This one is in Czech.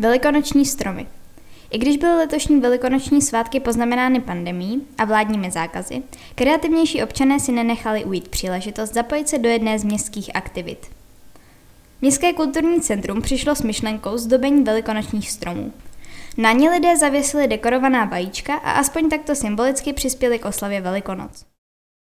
Velikonoční stromy. I když byly letošní velikonoční svátky poznamenány pandemí a vládními zákazy, kreativnější občané si nenechali ujít příležitost zapojit se do jedné z městských aktivit. Městské kulturní centrum přišlo s myšlenkou zdobení velikonočních stromů. Na ně lidé zavěsili dekorovaná vajíčka a aspoň takto symbolicky přispěli k oslavě Velikonoc.